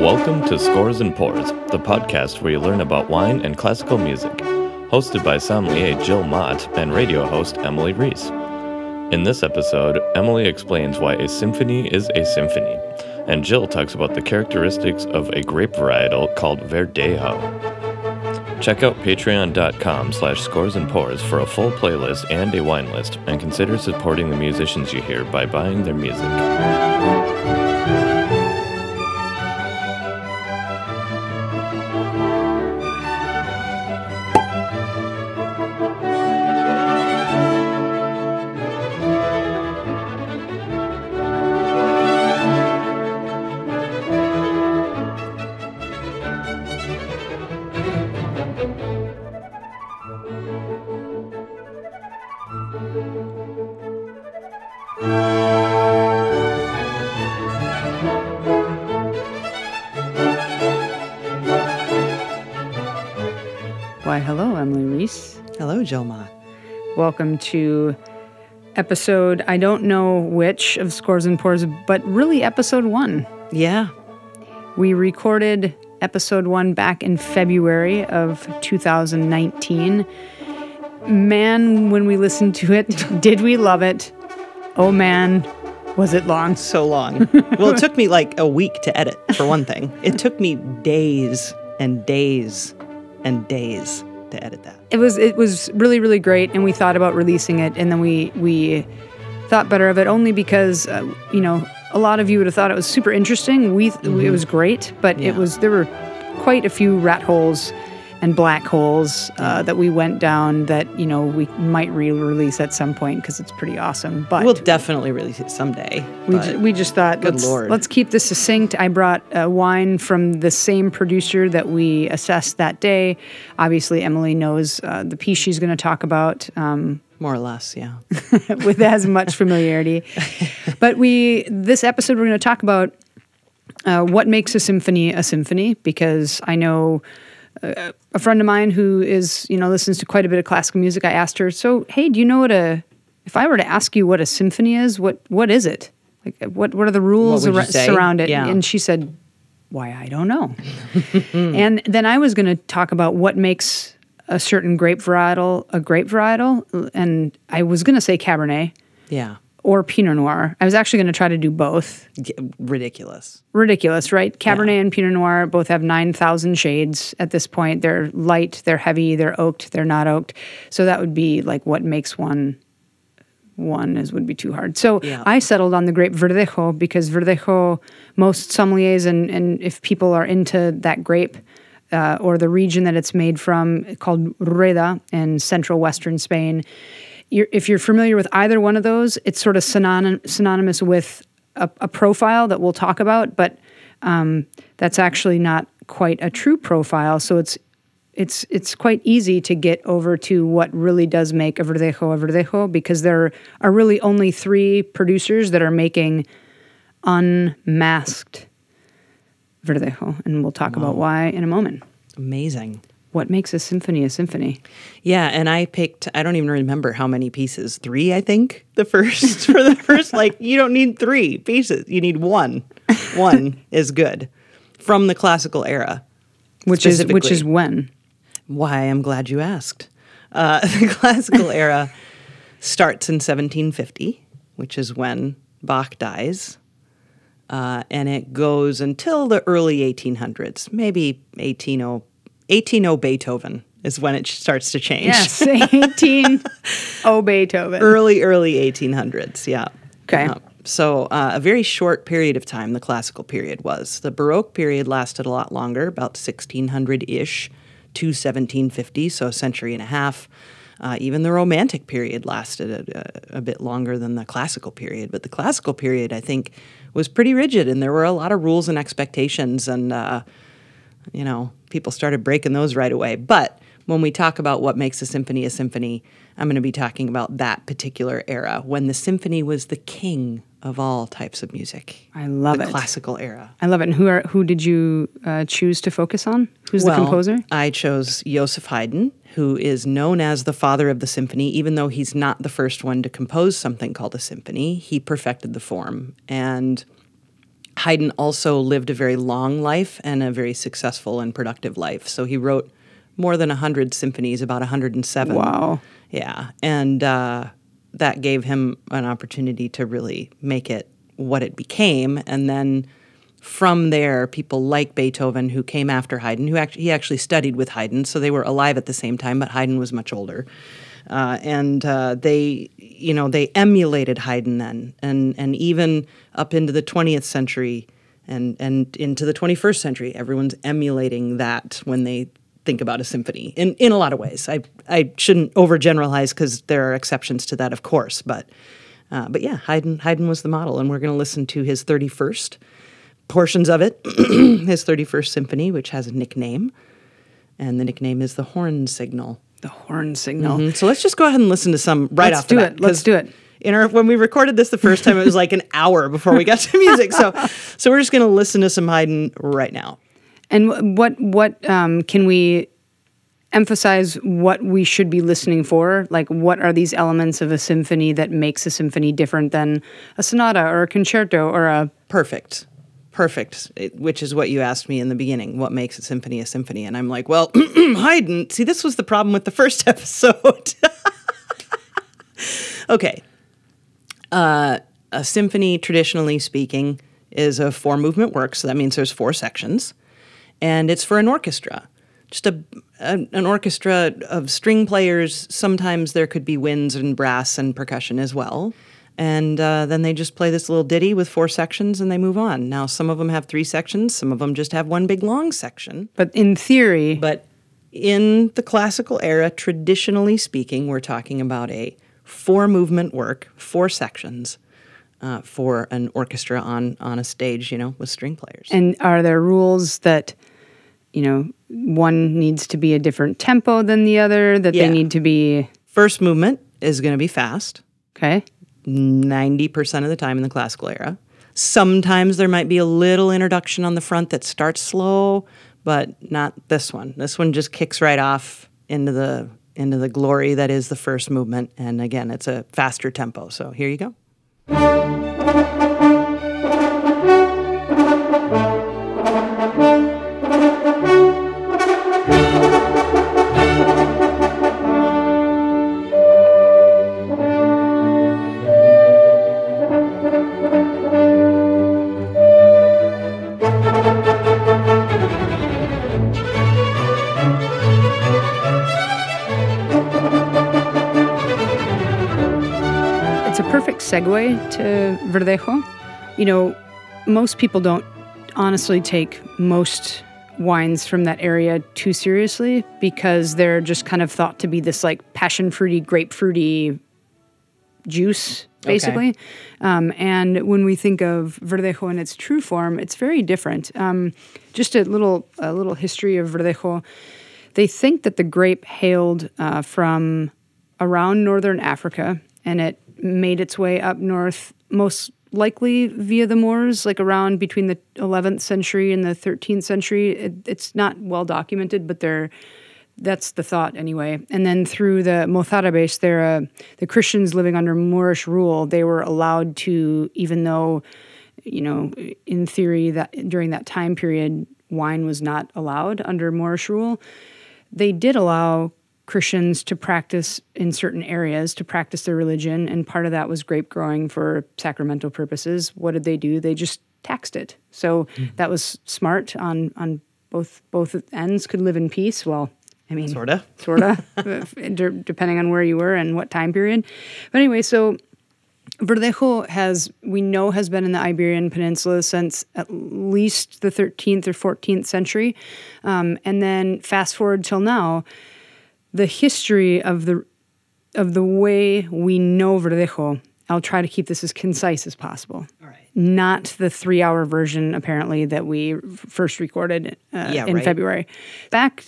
Welcome to Scores and Pours, the podcast where you learn about wine and classical music. Hosted by sommelier Jill Mott and radio host Emily Reese. In this episode, Emily explains why a symphony is a symphony, and Jill talks about the characteristics of a grape varietal called Verdejo. Check out patreon.com slash scores and pours for a full playlist and a wine list, and consider supporting the musicians you hear by buying their music. Welcome to episode, I don't know which of Scores and Pours, but really episode one. Yeah. We recorded episode one back in February of 2019. Man, when we listened to it, did we love it? Oh man, was it long? So long. well, it took me like a week to edit, for one thing. It took me days and days and days to edit that. It was it was really really great, and we thought about releasing it, and then we we thought better of it only because uh, you know a lot of you would have thought it was super interesting. We th- it was great, but it Mm-hmm. Was there were quite a few rat holes and black holes uh, that we went down that you know we might re-release at some point because it's pretty awesome. But We'll definitely release it someday. we, ju- we just thought good let's, Lord. let's keep this succinct. I brought uh, wine from the same producer that we assessed that day. Obviously, Emily knows uh, the piece she's going to talk about um, more or less, yeah. with as much familiarity. But we this episode we're going to talk about uh, what makes a symphony a symphony because I know a friend of mine who is you know listens to quite a bit of classical music. I asked her, so hey, do you know what a if I were to ask you what a symphony is, what what is it? Like what what are the rules ar- say? surround it? Yeah. And she said, why I don't know. and then I was going to talk about what makes a certain grape varietal a grape varietal, and I was going to say Cabernet Yeah. Or Pinot Noir. I was actually going to try to do both. G- Ridiculous. Ridiculous, right? Cabernet and Pinot Noir both have 9,000 shades at this point. They're light, they're heavy, they're oaked, they're not oaked. So that would be like what makes one one is would be too hard. So Yeah. I settled on the grape Verdejo because Verdejo, most sommeliers and, and if people are into that grape uh, or the region that it's made from, called Rueda in central western Spain, you're, if you're familiar with either one of those, it's sort of synonym, synonymous with a, a profile that we'll talk about, but um, that's actually not quite a true profile. So it's it's it's quite easy to get over to what really does make a verdejo a verdejo because there are really only three producers that are making unmasked verdejo, and we'll talk about why in a moment. Amazing. What makes a symphony a symphony? Yeah, and I picked I don't even remember how many pieces. 3, I think. The first for the first like you don't need 3 pieces. You need one. One is good. From the classical era. Which is which is when? Why, I'm glad you asked. Uh, the classical era starts in 1750, which is when Bach dies, uh, and it goes until the early 1800s, maybe 180, 180 Beethoven is when it starts to change. Yes, eighteen. oh, Beethoven. early, early 1800s, yeah. Okay. Uh, so uh, a very short period of time, the classical period was. The Baroque period lasted a lot longer, about 1600-ish to 1750, so a century and a half. Uh, even the Romantic period lasted a, a, a bit longer than the classical period, but the classical period, I think, was pretty rigid, and there were a lot of rules and expectations, and uh, you know, people started breaking those right away. But when we talk about what makes a symphony a symphony, I'm going to be talking about that particular era when the symphony was the king of all types of music. I love the it. classical era. I love it. And who are who did you uh, choose to focus on? Who's the composer? I chose Joseph Haydn, who is known as the father of the symphony, even though he's not the first one to compose something called a symphony. He perfected the form. And Haydn also lived a very long life and a very successful and productive life. So he wrote more than 100 symphonies, about 107. Wow. Yeah. And uh, that gave him an opportunity to really make it what it became. And then from there, people like Beethoven, who came after Haydn, who actually, he actually studied with Haydn, so they were alive at the same time, but Haydn was much older. Uh, and uh, they, you know, they emulated Haydn then, and and even up into the 20th century, and and into the 21st century, everyone's emulating that when they think about a symphony in in a lot of ways. I I shouldn't overgeneralize because there are exceptions to that, of course, but uh, but yeah, Haydn Haydn was the model, and we're going to listen to his 31st portions of it, his 31st symphony, which has a nickname, and the nickname is the horn signal. The horn signal. Mm, So let's just go ahead and listen to some right after. Let's off the do bat, it. Let's do it. In our when we recorded this the first time, it was like an hour before we got to music. So so we're just going to listen to some Haydn right now. And what what um, can we emphasize what we should be listening for? Like, what are these elements of a symphony that makes a symphony different than a sonata or a concerto or a Perfect. Perfect, which is what you asked me in the beginning. What makes a symphony a symphony? And I'm like, well, Haydn. See, this was the problem with the first episode. okay. Uh, a symphony, traditionally speaking, is a four movement work. So that means there's four sections. And it's for an orchestra. Just a, an an orchestra of string players. Sometimes there could be winds and brass and percussion as well. And uh, then they just play this little ditty with four sections and they move on. Now, some of them have three sections, some of them just have one big long section. but in theory But in the classical era, traditionally speaking, we're talking about a four movement work, four sections uh, for an orchestra on, on a stage, you know, with string players. And are there rules that, you know, one needs to be a different tempo than the other, that Yeah. they need to be, First movement is going to be fast, okay? 90% of the time in the classical era. Sometimes there might be a little introduction on the front that starts slow, but not this one. This one just kicks right off into the into the glory that is the first movement and again, it's a faster tempo. So here you go. Segue to Verdejo. You know, most people don't honestly take most wines from that area too seriously because they're just kind of thought to be this like passion fruity, grapefruity juice, basically. Um, and when we think of Verdejo in its true form, it's very different. Um, just a little a little history of Verdejo. They think that the grape hailed uh, from around northern Africa and it made its way up north, most likely via the Moors, like around between the 11th century and the 13th century. It, it's not well documented, but they're that's the thought anyway. And then through the Mozarabes, uh, the Christians living under Moorish rule. They were allowed to, even though, you know, in theory that during that time period, wine was not allowed under Moorish rule. They did allow Christians to practice in certain areas to practice their religion, and part of that was grape growing for sacramental purposes. What did they do? They just taxed it. So that was smart on on both both ends. Could live in peace. Well, I mean, Sorta. sorta, de- depending on where you were and what time period. But anyway, so Verdejo has we know has been in the Iberian Peninsula since at least the 13th or 14th century, um, and then fast forward till now, the history of the of the way we know Verdejo. I'll try to keep this as concise as possible. All right. Not the three hour version, apparently, that we first recorded uh, Yeah, in right. February. Back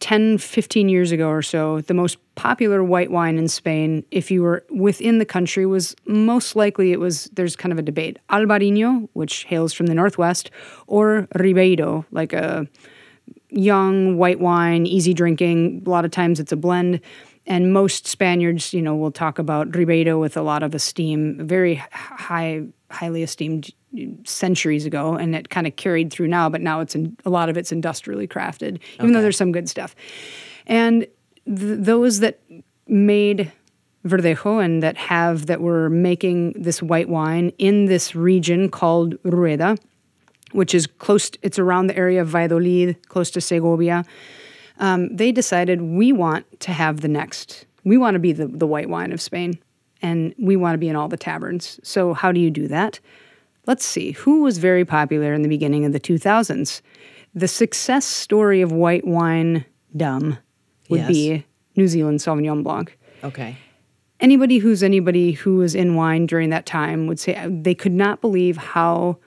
10, 15 years ago or so, the most popular white wine in Spain, if you were within the country, was most likely it was, there's kind of a debate. Albarino, which hails from the Northwest, or Ribeiro, like a young white wine, easy drinking. A lot of times it's a blend. And most Spaniards, you know, will talk about Ribeiro with a lot of esteem, very high, highly esteemed centuries ago, and it kind of carried through now. But now it's in, a lot of it's industrially crafted, even though there's some good stuff. And th- those that made Verdejo and that have that were making this white wine in this region called Rueda, which is close. It's around the area of Valladolid, close to Segovia. Um, they decided we want to have the next. We want to be the, the white wine of Spain, and we want to be in all the taverns. So how do you do that? Let's see. Who was very popular in the beginning of the 2000s? The success story of white wine dumb would Yes. be New Zealand Sauvignon Blanc Okay. anybody who's anybody who was in wine during that time would say they could not believe how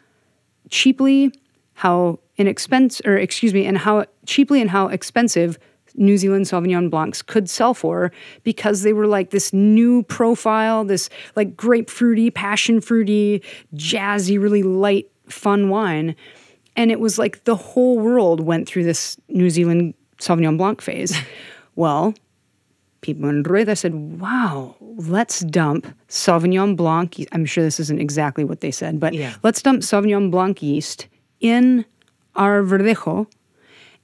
cheaply, how inexpensive, or excuse me, and how cheaply and how expensive New Zealand Sauvignon Blancs could sell for because they were like this new profile, this like grapefruity, passion fruity, jazzy, really light, fun wine. And it was like the whole world went through this New Zealand Sauvignon Blanc phase. well, people in Rueda said, wow, let's dump Sauvignon Blanc. I'm sure this isn't exactly what they said, but Yeah. let's dump Sauvignon Blanc yeast in our Verdejo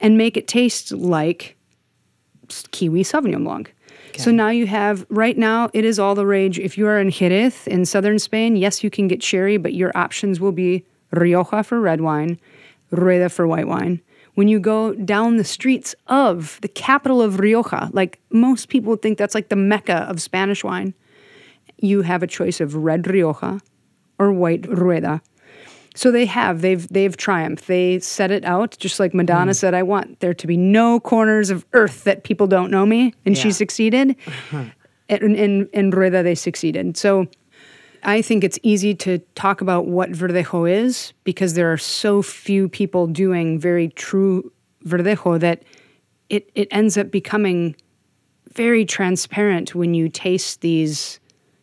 and make it taste like Kiwi Sauvignon Blanc. So now you have, right now, it is all the rage. If you are in Jerez in southern Spain, yes, you can get sherry, but your options will be Rioja for red wine, Rueda for white wine. When you go down the streets of the capital of Rioja, like most people would think that's like the mecca of Spanish wine, you have a choice of red Rioja or white Rueda. So they have they've they've triumphed. They set it out just like Madonna hmm. said. I want there to be no corners of earth that people don't know me, and she succeeded. In, in in Rueda they succeeded. So I think it's easy to talk about what Verdejo is because there are so few people doing very true Verdejo that it it ends up becoming very transparent when you taste these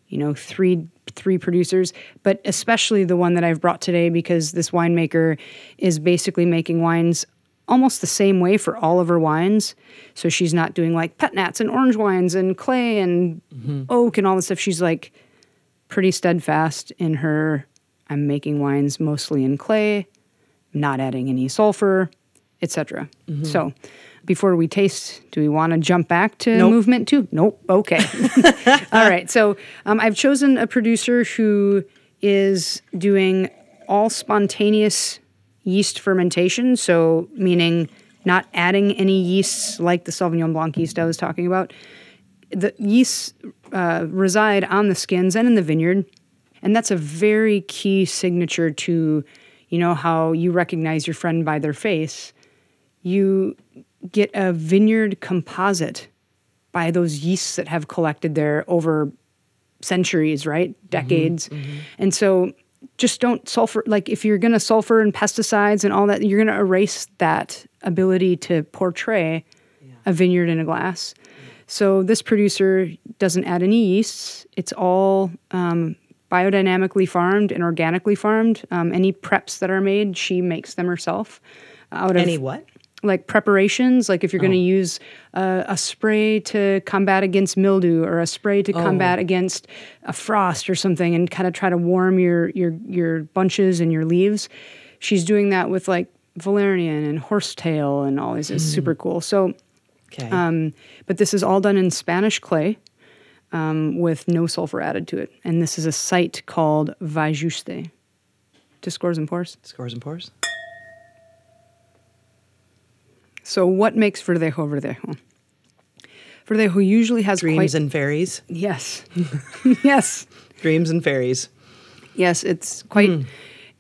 you know three three producers but especially the one that i've brought today because this winemaker is basically making wines almost the same way for all of her wines. So she's not doing like pet nats and orange wines and clay and mm-hmm. oak and all this stuff. She's like pretty steadfast in her i'm making wines mostly in clay not adding any sulfur etc so before we taste do we want to jump back to Nope. movement two nope okay all right. So um, I've chosen a producer who is doing all spontaneous yeast fermentation. So, meaning not adding any yeasts like the Sauvignon Blanc yeast I was talking about. The yeasts uh, reside on the skins and in the vineyard. And that's a very key signature to, you know, how you recognize your friend by their face. You get a vineyard composite by those yeasts that have collected there over centuries, right? Decades. And so just don't sulfur like if you're going to sulfur and pesticides and all that, you're going to erase that ability to portray a vineyard in a glass. So this producer doesn't add any yeasts. It's all um, biodynamically farmed and organically farmed. Um, any preps that are made, she makes them herself. Out of Any what? like preparations, like if you're going to use uh, a spray to combat against mildew or a spray to combat against a frost or something, and kind of try to warm your your your bunches and your leaves. She's doing that with like valerian and horsetail and all these. It's super cool. So, Okay. um, but this is all done in Spanish clay um, with no sulfur added to it, and this is a site called Vayuste. To scores and pours. Scores and pours. So, what makes Verdejo Verdejo? Verdejo usually has Dreams quite and fairies. yes, yes, Dreams and fairies. yes. It's quite.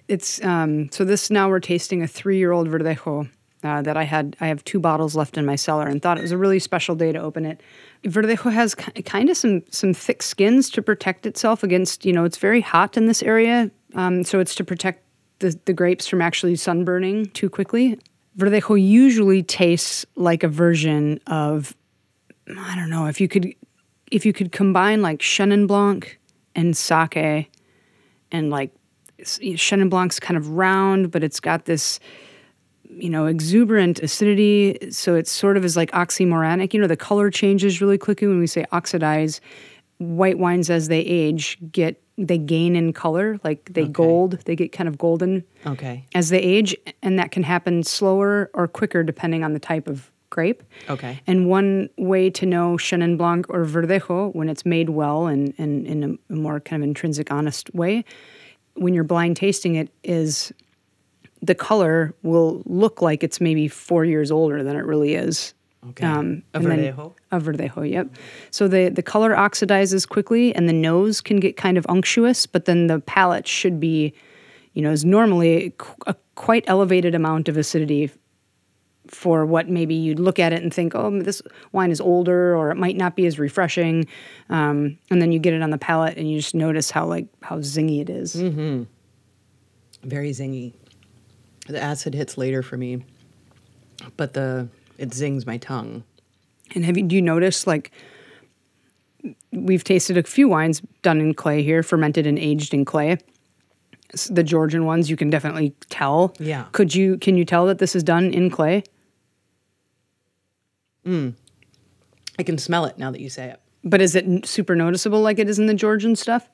It's um, so this now we're tasting a three-year-old Verdejo uh, that I had. I have two bottles left in my cellar and thought it was a really special day to open it. Verdejo has kind of some some thick skins to protect itself against. You know, it's very hot in this area, um, so it's to protect the the grapes from actually sunburning too quickly. Verdejo usually tastes like a version of I don't know if you could if you could combine like Chenin Blanc and sake and like Chenin Blanc's kind of round, but it's got this you know exuberant acidity. So it's sort of is like oxymoronic. You know, the color changes really quickly when we say oxidize. White wines as they age get they gain in color, like they gold, they get kind of golden Okay. as they age, and that can happen slower or quicker depending on the type of grape. Okay. And one way to know Chenin Blanc or Verdejo when it's made well and, and in a more kind of intrinsic, honest way, when you're blind tasting it, is the color will look like it's maybe four years older than it really is. Okay. Um, A Verdejo? A Verdejo, yep. So the, the color oxidizes quickly and the nose can get kind of unctuous, but then the palate should be, you know, is normally a quite elevated amount of acidity for what maybe you'd look at it and think, oh, this wine is older or it might not be as refreshing. Um, and then you get it on the palate and you just notice how like how zingy it is. Mm-hmm. Very zingy. The acid hits later for me, but the it zings my tongue. And have you do you notice like we've tasted a few wines done in clay here, fermented and aged in clay. The Georgian ones you can definitely tell. Yeah. Could you can you tell that this is done in clay? Mm. I can smell it now that you say it. But is it super noticeable like it is in the Georgian stuff?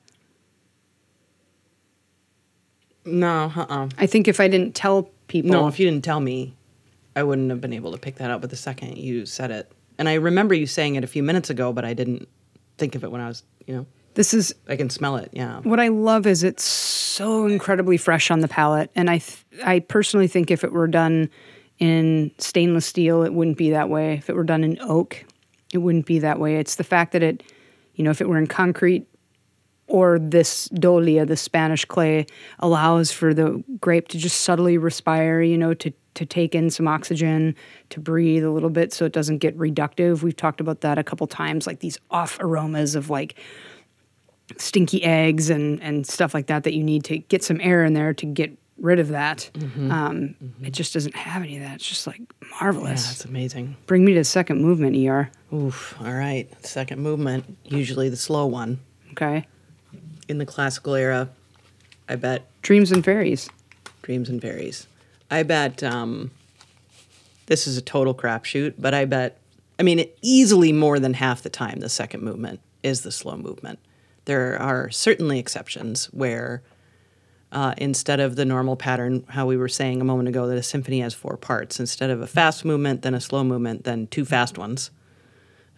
No, uh-uh. I think if I didn't tell people No, if you didn't tell me, I wouldn't have been able to pick that up. But the second you said it, and I remember you saying it a few minutes ago, but I didn't think of it when I was, you know, this is I can smell it. Yeah. What I love is it's so incredibly fresh on the palate, and I th- I personally think if it were done in stainless steel, it wouldn't be that way. If it were done in oak, it wouldn't be that way. It's the fact that it, you know, if it were in concrete or this dolia, the Spanish clay, allows for the grape to just subtly respire, you know, to to take in some oxygen, to breathe a little bit so it doesn't get reductive. We've talked about that a couple times, like these off aromas of like stinky eggs and and stuff like that that you need to get some air in there to get rid of that. Um, It just doesn't have any of that. It's just like Yeah, marvelous. that's amazing. Bring me to the second movement, ER. Oof. All right. Second movement, usually the slow one. Okay, In the classical era, I bet dreams and fairies. Dreams and Fairies. I bet um, this is a total crapshoot, but I bet, I mean, easily more than half the time, the second movement is the slow movement. There are certainly exceptions where uh, instead of the normal pattern, how we were saying a moment ago that a symphony has four parts, instead of a fast movement, then a slow movement, then two fast ones,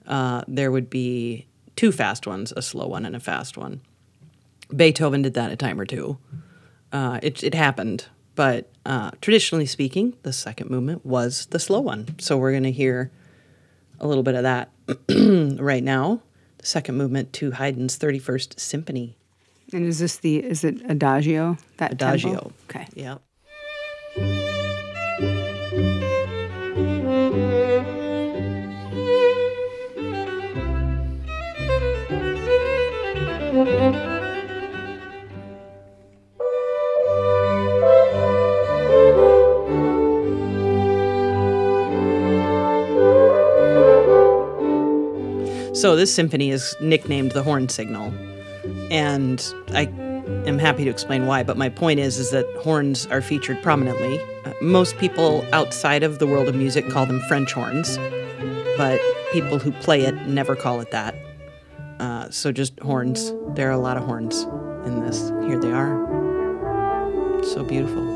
uh, there would be two fast ones, a slow one, and a fast one. Beethoven did that a time or two. Uh, it, it happened, but uh, traditionally speaking, the second movement was the slow one. So we're going to hear a little bit of that right now. The second movement to Haydn's 31st Symphony. And is this the is it adagio? That tempo? Adagio. Okay. Yep. So this symphony is nicknamed the Horn Signal, and I am happy to explain why. But my point is, is that horns are featured prominently. Uh, most people outside of the world of music call them French horns, but people who play it never call it that. Uh, so just horns. There are a lot of horns in this. Here they are. So beautiful.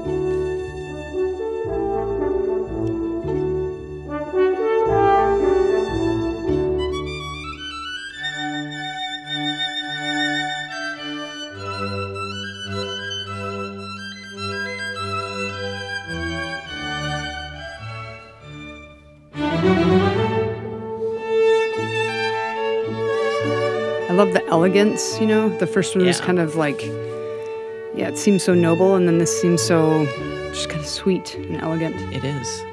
Love the elegance. You know, the first one was kind of like, yeah, it seems so noble, and then this seems so just kind of sweet and elegant. It is.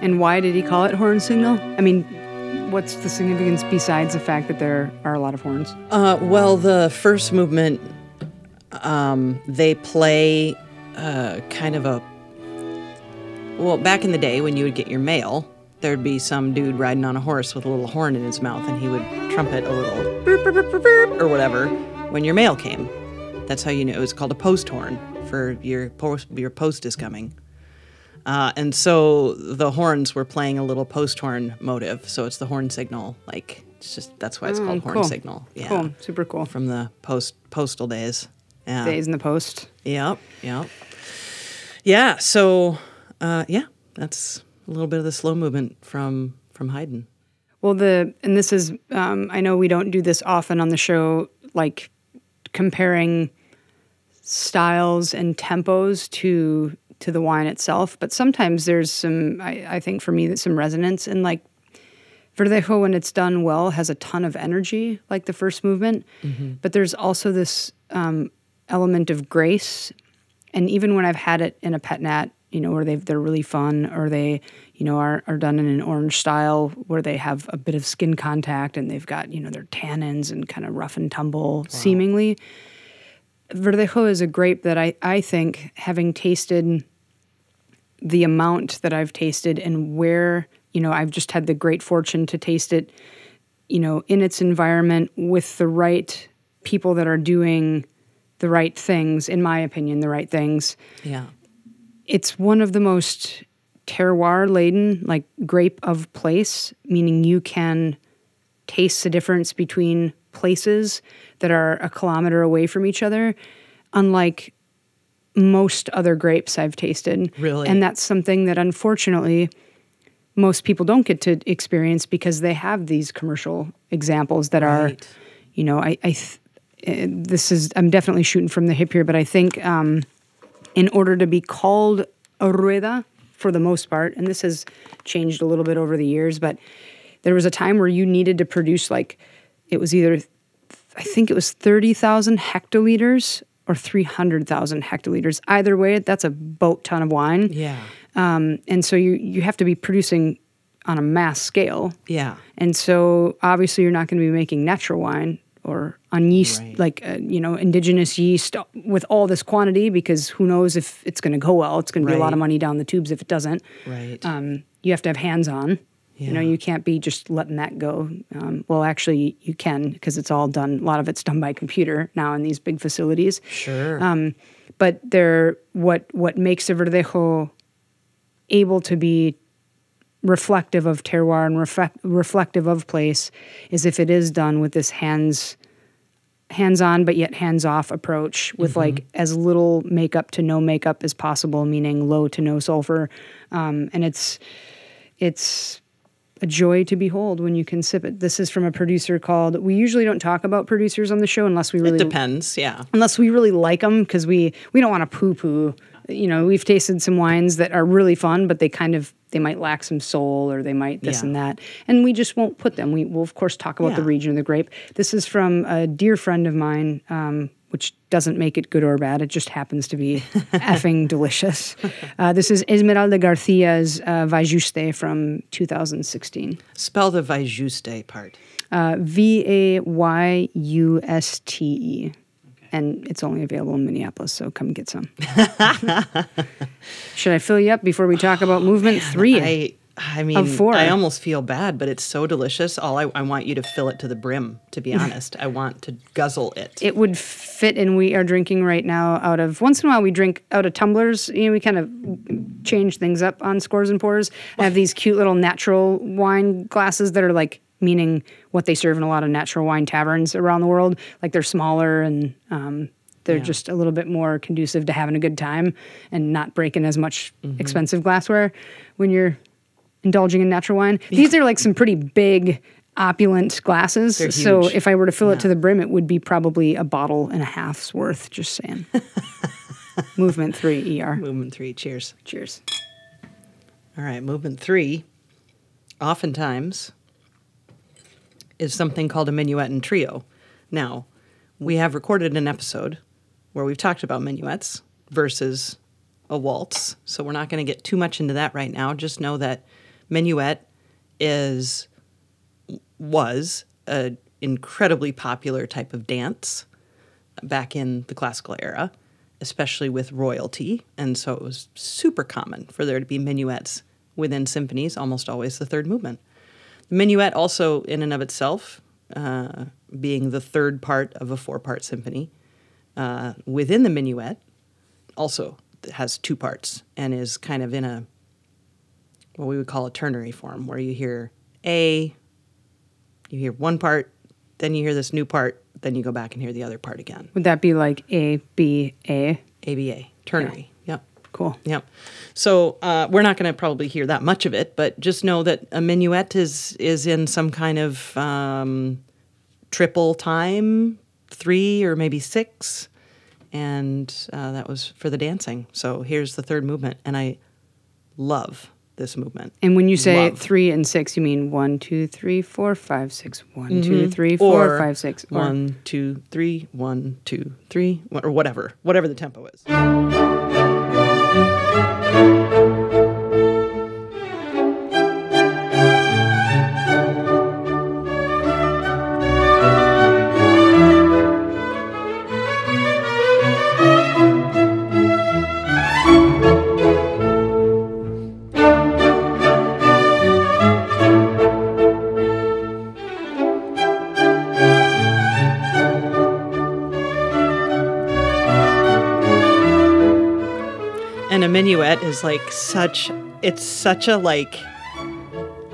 And why did he call it horn signal? I mean, what's the significance besides the fact that there are a lot of horns? Uh, well, the first movement, um, they play uh, kind of a. Well, back in the day when you would get your mail, there'd be some dude riding on a horse with a little horn in his mouth, and he would trumpet a little "Burp, burp, burp, burp, burp," or whatever when your mail came. That's how you knew it was called a post horn for your post. Your post is coming. Uh, and so the horns were playing a little post horn motive. So it's the horn signal. Like, it's just, that's why it's called horn cool. signal. Yeah. Cool. Super cool. From the post postal days. Yeah. Days in the post. Yep. Yep. Yeah. So, uh, yeah, that's a little bit of the slow movement from from Haydn. Well, the and this is um, I know we don't do this often on the show, like comparing styles and tempos to to the wine itself. But sometimes there's some I, I think for me that some resonance and like Verdejo when it's done well has a ton of energy, like the first movement. But there's also this um, element of grace, and even when I've had it in a pet nat, you know, where they they're really fun, or they, you know, are are done in an orange style where they have a bit of skin contact and they've got you know their tannins and kind of rough and tumble seemingly. Verdejo is a grape that I I think having tasted the amount that I've tasted and where, you know, I've just had the great fortune to taste it, you know, in its environment with the right people that are doing the right things, in my opinion, the right things. Yeah. It's one of the most terroir laden, like grape of place, meaning you can taste the difference between places that are a kilometer away from each other, unlike most other grapes I've tasted. Really? And that's something that unfortunately most people don't get to experience because they have these commercial examples that are, you know, I, I th- this is, I'm definitely shooting from the hip here, but I think um, in order to be called a rueda for the most part, and this has changed a little bit over the years, but there was a time where you needed to produce like, it was either I think it was 30,000 hectoliters or 300,000 hectoliters. Either way, that's a boat ton of wine. Yeah. Um, and so you, you have to be producing on a mass scale. Yeah. And so obviously you're not going to be making natural wine or on yeast, Right. like, uh, you know, indigenous yeast with all this quantity because who knows if it's going to go well. It's going to be a lot of money down the tubes if it doesn't. Right. Um, you have to have hands on. You know, you can't be just letting that go. Um, well, actually, you can because it's all done. A lot of it's done by computer now in these big facilities. sure. Um, but they're what what makes a verdejo able to be reflective of terroir and reflect, reflective of place is if it is done with this hands hands on but yet hands off approach with like as little makeup to no makeup as possible meaning low to no sulfur um, and it's it's a joy to behold when you can sip it this is from a producer called we usually don't talk about producers on the show unless we really Depends. Yeah. unless we really like them because we we don't want to poo poo. You know, we've tasted some wines that are really fun, but they kind of they might lack some soul or they might this Yeah. and that, and we just won't put them. We will of course talk about the region of the grape. This is from a dear friend of mine, um, which doesn't make it good or bad. It just happens to be effing delicious. Uh, this is Esmeralda Garcia's uh, Vayuste from 2016. Spell the Vayuste part. Uh, V A Y U S T E. And it's only available in Minneapolis, so come get some. Should I fill you up before we talk about oh, movement three? I I mean, four. I almost feel bad, but it's so delicious. All I, I want you to fill it to the brim. To be honest, I want to guzzle it. it would fit, and we are drinking right now out of. Once in a while, we drink out of tumblers. You know, we kind of change things up on scores and pours. I have these cute little natural wine glasses that are like meaning what they serve in a lot of natural wine taverns around the world. Like they're smaller and um, they're Yeah. just a little bit more conducive to having a good time and not breaking as much expensive glassware when you're indulging in natural wine. These are like some pretty big. Opulent glasses. So if I were to fill it to the brim, it would be probably a bottle and a half's worth. Just saying. Movement three, ER. movement three. Cheers. Cheers. All right, movement three. Oftentimes is something called a minuet and trio. Now, we have recorded an episode where we've talked about minuets versus a waltz, so we're not going to get too much into that right now. Just know that minuet is was an incredibly popular type of dance back in the classical era, especially with royalty. And so it was super common for there to be minuets within symphonies, almost always the third movement. The minuet, also in and of itself, uh, being the third part of a four part symphony, uh, within the minuet, also has two parts and is kind of in a what we would call a ternary form, where you hear A, you hear one part, then you hear this new part, then you go back and hear the other part again. Would that be like A B A? A B A ternary. Yep. Cool. Yeah. So uh, we're not going to probably hear that much of it, but just know that a minuet is is in some kind of um, triple time, three or maybe six, and uh, that was for the dancing. So here's the third movement, and I love this movement. And when you say Love. three and six, you mean one, two, three, four, five, six. One, two, three, four, Mm-hmm. Or five, six. Or- One, two, three, one, two, three, or whatever, whatever the tempo is. Minuet is like such it's such a like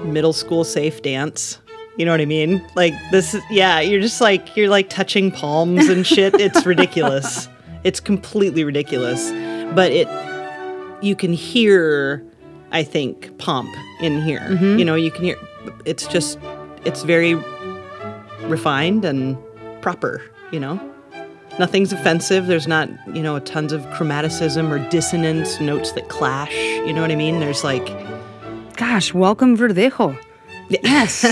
middle school safe dance. You know what I mean? Like this is yeah, you're just like you're like touching palms and shit. It's ridiculous. It's completely ridiculous. But it you can hear I think pomp in here. Mm-hmm. You know, you can hear it's just it's very refined and proper, you know? Nothing's offensive. There's not, you know, tons of chromaticism or dissonance, notes that clash. You know what I mean? There's like, Gosh, welcome Verdejo. Yes.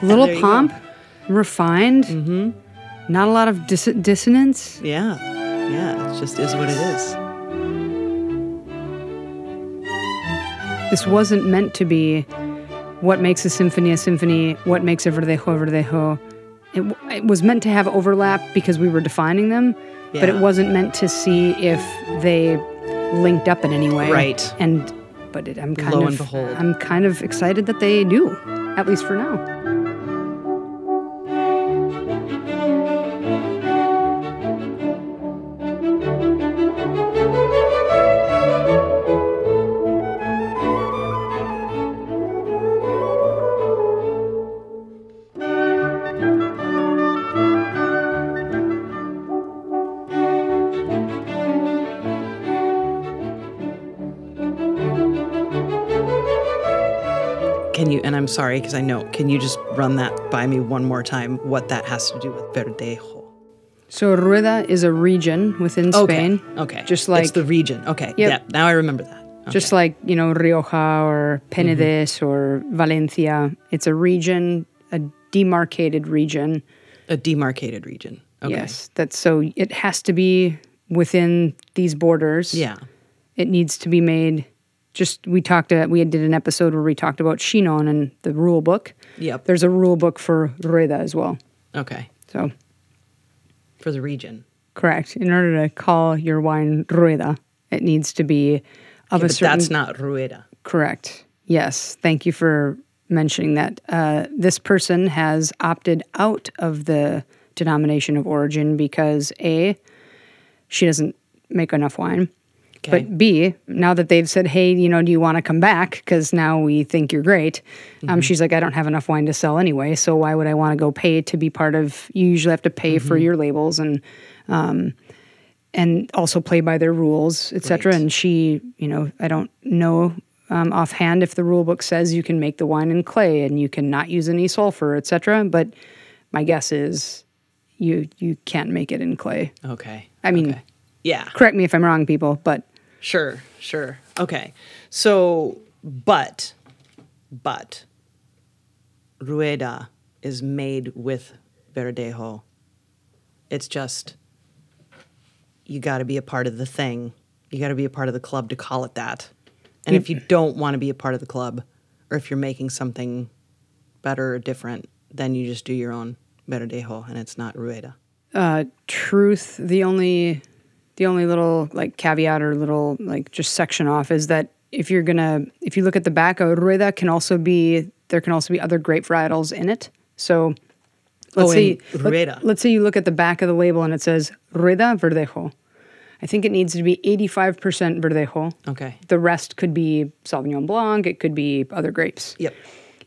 Little pomp, refined. Mm-hmm. Not a lot of dis- dissonance. yeah, yeah, it just is what it is. This wasn't meant to be what makes a symphony a symphony, what makes a Verdejo a Verdejo. It, it was meant to have overlap because we were defining them, but it wasn't meant to see if they linked up in any way. Right. And but it, I'm kind Lo of. I'm kind of excited that they do, at least for now. Sorry because I know, can you just run that by me one more time? What that has to do with Verdejo? So Rueda is a region within Spain. Okay. Okay. Just like it's the region. Okay. Yep. Yeah. Now I remember that. Okay. just like you know Rioja or mm-hmm. Penedès or Valencia. It's a region, a demarcated region. a demarcated region. Okay. Yes, that's so it has to be within these borders. Yeah. it needs to be made. Just we talked. Uh, we did an episode where we talked about Chinon and the rule book. Yep. There's a rule book for Rueda as well. Okay. So For the region. correct. In order to call your wine Rueda, it needs to be of Okay, a but certain. that's not Rueda. Correct. Yes. Thank you for mentioning that. Uh, this person has opted out of the denomination of origin because A, she doesn't make enough wine. Okay. But B, now that they've said, hey, you know, do you want to come back? Because now we think you're great. Mm-hmm. Um, she's like, I don't have enough wine to sell anyway. So why would I want to go pay to be part of? You usually have to pay for Mm-hmm. your labels and um, and also play by their rules, etc. Right. And she, you know, I don't know um, offhand if the rule book says you can make the wine in clay and you can not use any sulfur, etc. But my guess is you you can't make it in clay. Okay. I mean, Okay. Yeah. correct me if I'm wrong, people, but Sure, sure. Okay. So, but, but, Rueda is made with Verdejo. It's just, you got to be a part of the thing. You got to be a part of the club to call it that. And if you don't want to be a part of the club, or if you're making something better or different, then you just do your own Verdejo, and it's not Rueda. uh, truth the only the only little like caveat or little like just section off is that if you're gonna if you look at the back a rueda can also be there can also be other grape varietals in it so let's Oh, say Rueda. Let, us say you look at the back of the label and it says rueda verdejo I think it needs to be 85% Verdejo. Okay. The rest could be Sauvignon Blanc, it could be other grapes. Yep.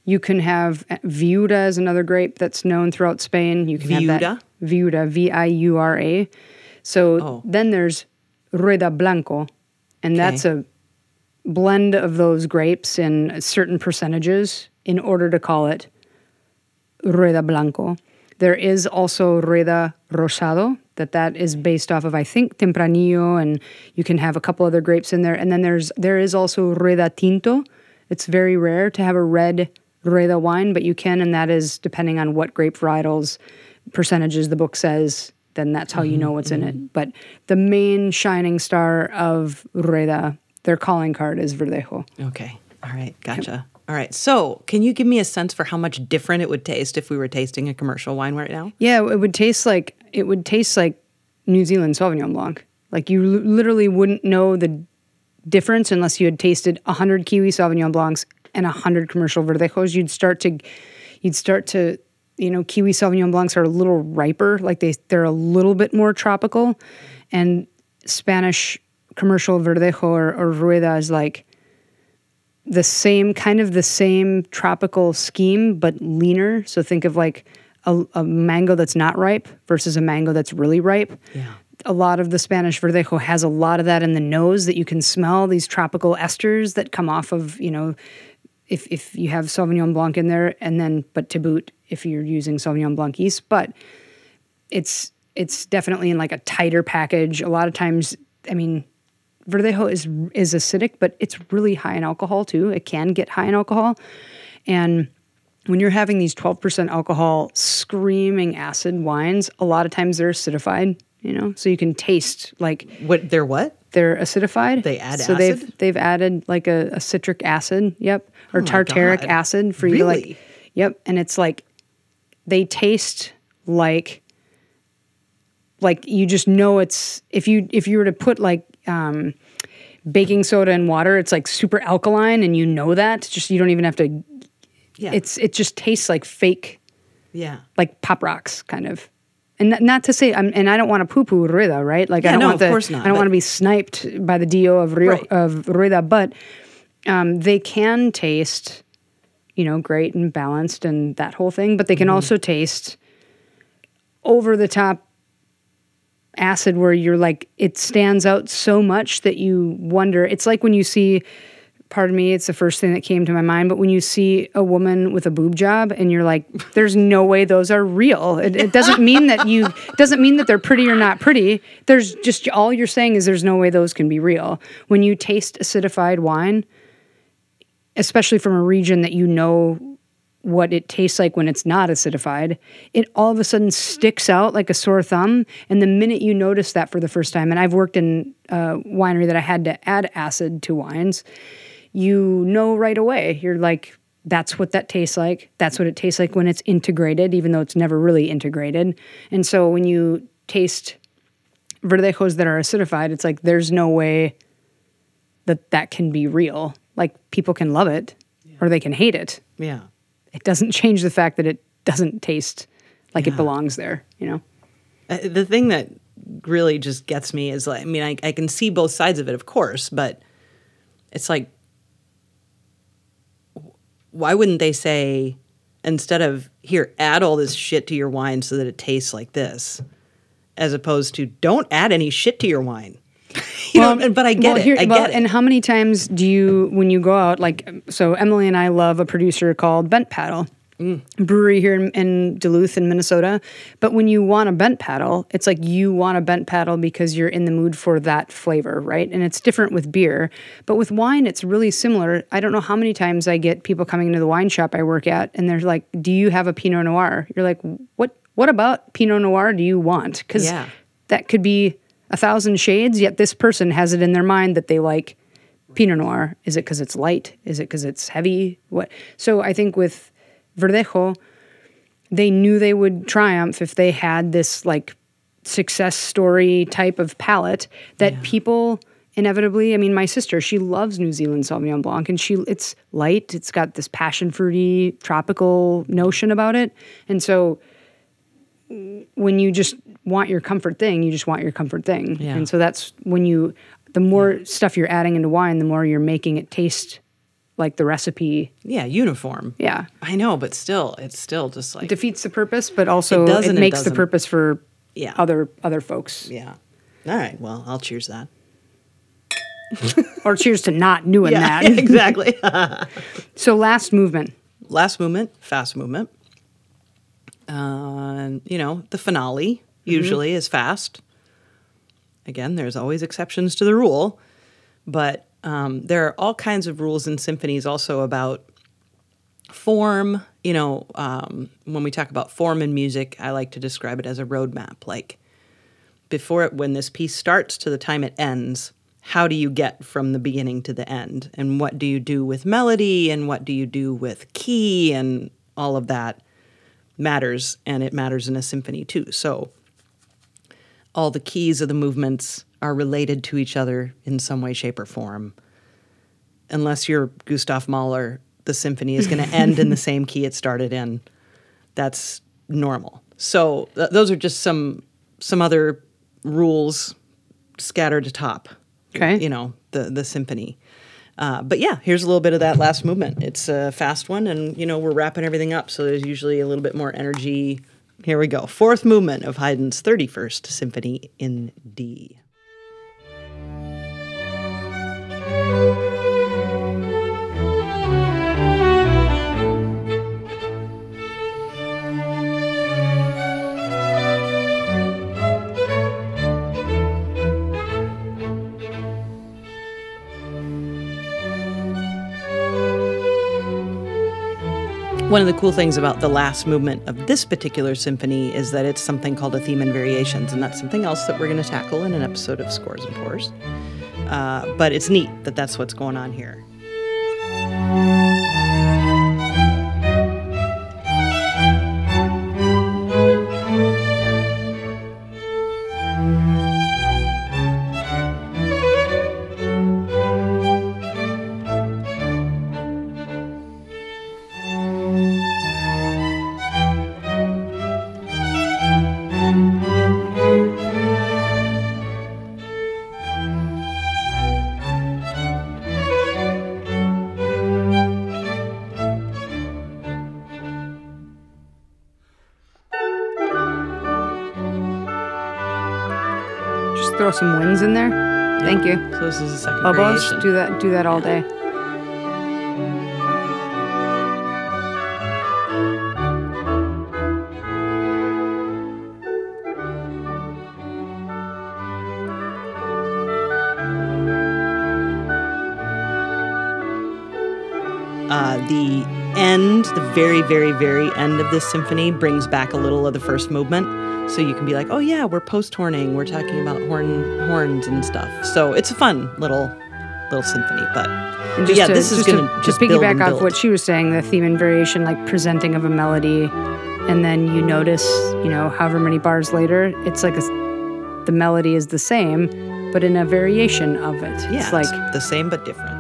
You can have uh, Viura as another grape that's known throughout Spain. You can have Viura? that Viura, V I U R A. So Oh. then there's Rueda Blanco, and that's a blend of those grapes in certain percentages in order to call it Rueda Blanco. There is also Rueda Rosado, that that is based off of I think Tempranillo, and you can have a couple other grapes in there. And then there's there is also Rueda Tinto. It's very rare to have a red Rueda wine, but you can, and that is depending on what grape varietals percentages the book says. Then that's how you mm-hmm. know what's in it. Mm-hmm. But the main shining star of Rueda, their calling card is Verdejo. Okay. All right. Gotcha. All right. So, can you give me a sense for how much different it would taste if we were tasting a commercial wine right now? Yeah, it would taste like it would taste like New Zealand Sauvignon Blanc. Like you l- literally wouldn't know the difference unless you had tasted 100 Kiwi Sauvignon Blancs and 100 commercial Verdejos. You'd start to you'd start to you know Kiwi Sauvignon Blancs are a little riper, like they they're a little bit more tropical and Spanish commercial Verdejo or, or Rueda is like the same kind of the same tropical scheme but leaner so think of like a, a mango that's not ripe versus a mango that's really ripe Yeah. a lot of the spanish verdejo has a lot of that in the nose that you can smell these tropical esters that come off of you know if, if you have sauvignon blanc in there and then but to boot if you're using sauvignon blanc yeast but it's it's definitely in like a tighter package a lot of times i mean Verdejo is is acidic, but it's really high in alcohol too. It can get high in alcohol, and when you're having these 12% alcohol screaming acid wines, a lot of times they're acidified. You know, so you can taste like What? They're what? they're acidified. They add so acid? they've they've added like a, a citric acid. Yep, or tartaric God. acid for you to like. Yep, and it's like they taste like like you just know it's if you if you were to put like um, baking soda and water, it's like super alkaline, and you know that. It's just you don't even have to. Yeah. It's it just tastes like fake yeah. like pop rocks kind of and not, to say I'm, and I don't want to poo poo Rueda, right? Like I don't no, want of the, course not, I don't want to be sniped by the DO of Rio, Right. of Rueda, but um, they can taste, you know, great and balanced and that whole thing, but they can Mm-hmm. also taste over the top acid where you're like it stands out so much that you wonder. It's like when you see pardon me, it's the first thing that came to my mind. But when you see a woman with a boob job and you're like, there's no way those are real. It, it doesn't mean that you, doesn't mean that they're pretty or not pretty. There's just, all you're saying is there's no way those can be real. When you taste acidified wine, especially from a region that you know what it tastes like when it's not acidified, it all of a sudden sticks out like a sore thumb. And the minute you notice that for the first time, and I've worked in a winery that I had to add acid to wines, you know right away. You're like, that's what that tastes like. That's what it tastes like when it's integrated, even though it's never really integrated. And so when you taste verdejos that are acidified, it's like there's no way that that can be real. Like people can love it or they can hate it. Yeah. It doesn't change the fact that it doesn't taste like it belongs there, you know? Uh, the thing that really just gets me is like, I mean, I, I can see both sides of it, of course, but it's like, why wouldn't they say, instead of here, add all this shit to your wine so that it tastes like this, as opposed to don't add any shit to your wine? you know, but I get well, it. I well, get it. And how many times do you, when you go out, like, so Emily and I love a producer called Bent Paddle. Mm. Brewery here in, in Duluth in Minnesota. But when you want a bent paddle, it's like you want a bent paddle because you're in the mood for that flavor, right? And it's different with beer. But with wine, it's really similar. I don't know how many times I get people coming into the wine shop I work at and they're like, Do you have a Pinot Noir? You're like, What what about Pinot Noir do you want? Because Yeah. that could be a thousand shades, yet this person has it in their mind that they like Pinot Noir. Is it because it's light? Is it because it's heavy? What? So I think with Verdejo, they knew they would triumph if they had this like success story type of palette that people inevitably i mean my sister she loves new zealand sauvignon blanc and she it's light it's got this passion fruity tropical notion about it and so when you just want your comfort thing, you just want your comfort thing. Yeah. And so that's when you, the more stuff you're adding into wine, the more you're making it taste like the recipe. Yeah, uniform. Yeah. I know, but still, it's still just like It Defeats the purpose, but also It it, and it makes the purpose for Yeah. other other folks. yeah. All right, well, I'll cheers that. Or cheers to not doing Yeah, that. exactly. so last movement. Last movement, fast movement. Uh, you know, the finale usually is fast. Again, there's always exceptions to the rule, but um, there are all kinds of rules in symphonies also about form. You know, um, when we talk about form in music, I like to describe it as a roadmap. Like before it, when this piece starts to the time it ends, how do you get from the beginning to the end? And what do you do with melody? And what do you do with key? And all of that matters. And it matters in a symphony too. So all the keys of the movements are related to each other in some way, shape, or form. Unless you're Gustav Mahler, the symphony is going to end in the same key it started in. That's normal. So th- those are just some some other rules scattered atop. Okay. You know the the symphony. Uh, but yeah, here's a little bit of that last movement. It's a fast one, and you know we're wrapping everything up, so there's usually a little bit more energy. Here we go. Fourth movement of Haydn's 31st Symphony in D. One of the cool things about the last movement of this particular symphony is that it's something called a theme and variations, and that's something else that we're going to tackle in an episode of Scores and Pours. Uh, but it's neat that that's what's going on here. In there. Thank you. So this is a second Elbows. variation. Do that. Do that all day. Uh, the end, the very, very, very end of this symphony brings back a little of the first movement. So you can be like, oh yeah, we're post horning. We're talking about horn horns and stuff. So it's a fun little little symphony. But, yeah, to- this is just to- going to just piggyback off what she was saying, the theme and variation, like presenting of a melody, and then you notice, you know, however many bars later, it's like a the melody is the same, but in a variation of it. yeah, it's like the same but different.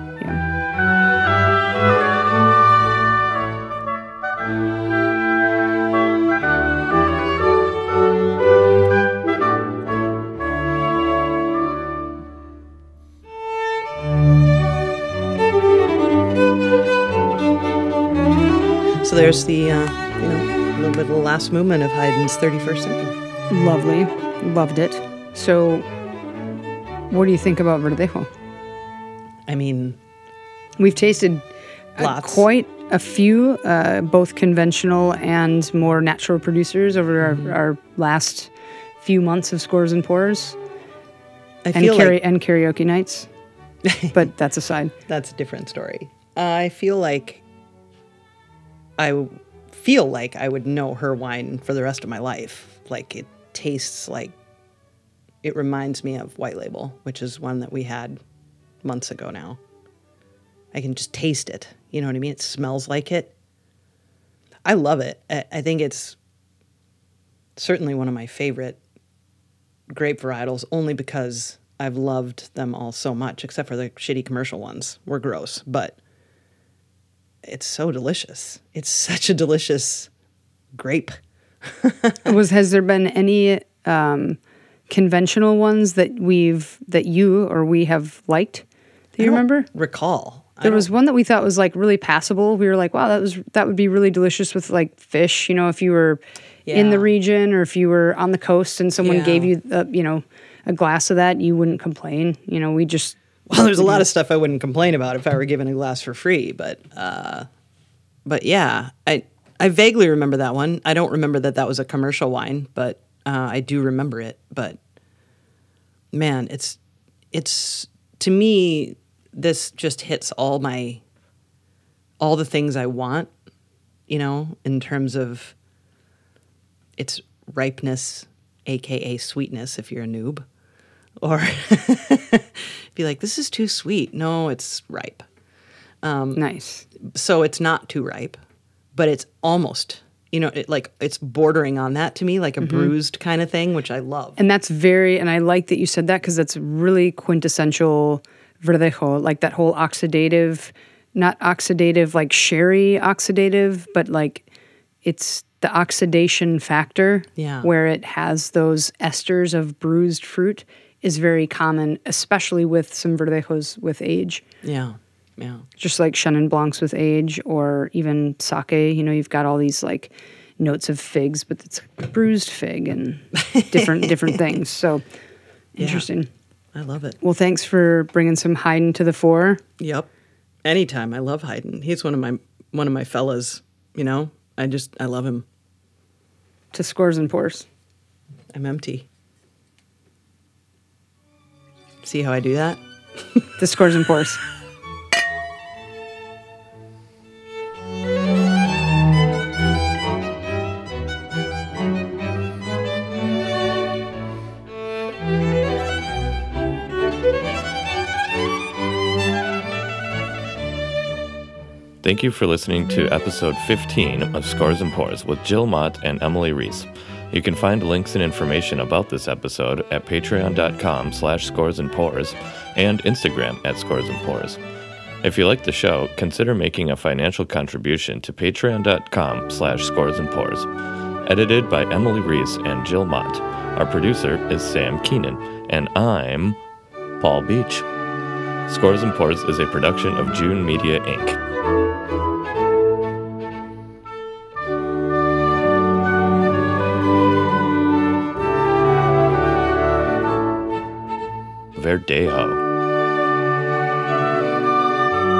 There's the uh, you know a little bit of the last movement of Haydn's 31st symphony. lovely, loved it. So, what do you think about Verdejo? I mean, We've tasted Lots. quite a few, uh, both conventional and more natural producers over Mm-hmm. our, our last few months of scores and pours I and, feel kara- like and karaoke nights. but that's aside. that's a different story. I feel like I feel like I would know her wine for the rest of my life. Like it tastes like it reminds me of White Label, which is one that we had months ago now. I can just taste it. You know what I mean? It smells like it. I love it. I think it's certainly one of my favorite grape varietals only because I've loved them all so much, except for the shitty commercial ones. Were gross, but it's so delicious. It's such a delicious grape. Was has there been any um, conventional ones that we've that you or we have liked? Do you remember? Recall. There was one that we thought was like really passable. We were like, wow, that was that would be really delicious with like fish. You know, if you were in the region or if you were on the coast and someone Yeah. gave you, a, you know, a glass of that, you wouldn't complain. You know, we just Well, there's a lot of stuff I wouldn't complain about if I were given a glass for free, but uh, but yeah, I I vaguely remember that one. I don't remember that that was a commercial wine, but uh, I do remember it. But man, it's it's to me this just hits all my all the things I want, you know, in terms of its ripeness, aka sweetness if you're a noob. Or be like, this is too sweet. No, it's ripe. Um, nice. So it's not too ripe, but it's almost, you know, it, like it's bordering on that to me, like a bruised kind of thing, which I love. And that's very, and I like that you said that because that's really quintessential verdejo, like that whole oxidative, not oxidative like sherry oxidative, but like it's the oxidation factor Yeah. where it has those esters of bruised fruit is very common, especially with some verdejos with age. yeah. Yeah. Just like Chenin Blancs with age or even sake, you know, you've got all these like notes of figs, but it's bruised fig and different different things. So interesting. I love it. Well, thanks for bringing some Haydn to the fore. Yep. Anytime. I love Haydn. He's one of my one of my fellas, you know. I just I love him. to scores and pours. I'm empty. See how I do that? The scores and pours. Thank you for listening to episode 15 of Scores and Pours with Jill Mott and Emily Reese. You can find links and information about this episode at patreon.com slash scores and pours and Instagram at scores and pours. If you like the show, consider making a financial contribution to patreon.com slash scores and pours. Edited by Emily Reese and Jill Mott. Our producer is Sam Keenan, and I'm Paul Beach. Scores and Pours is a production of June Media Inc. Verdejo.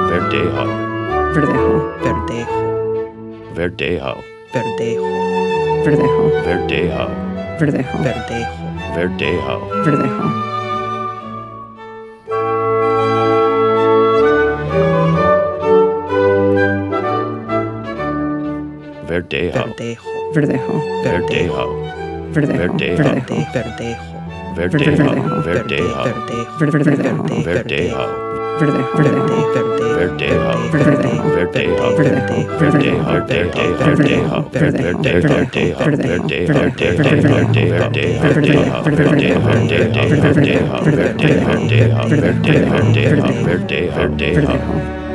Verdejo. Verdejo. Verdejo. Verdejo. Verdejo. Verdejo. Verdejo. Verdejo. Verdejo. Verdejo. Verdejo. Verdejo. Verdejo. Verdejo. Verdejo. Verdejo. Verdejo. Verdejo. Verdejo. Verdejo. Verdejo. Verdejo. Verdejo.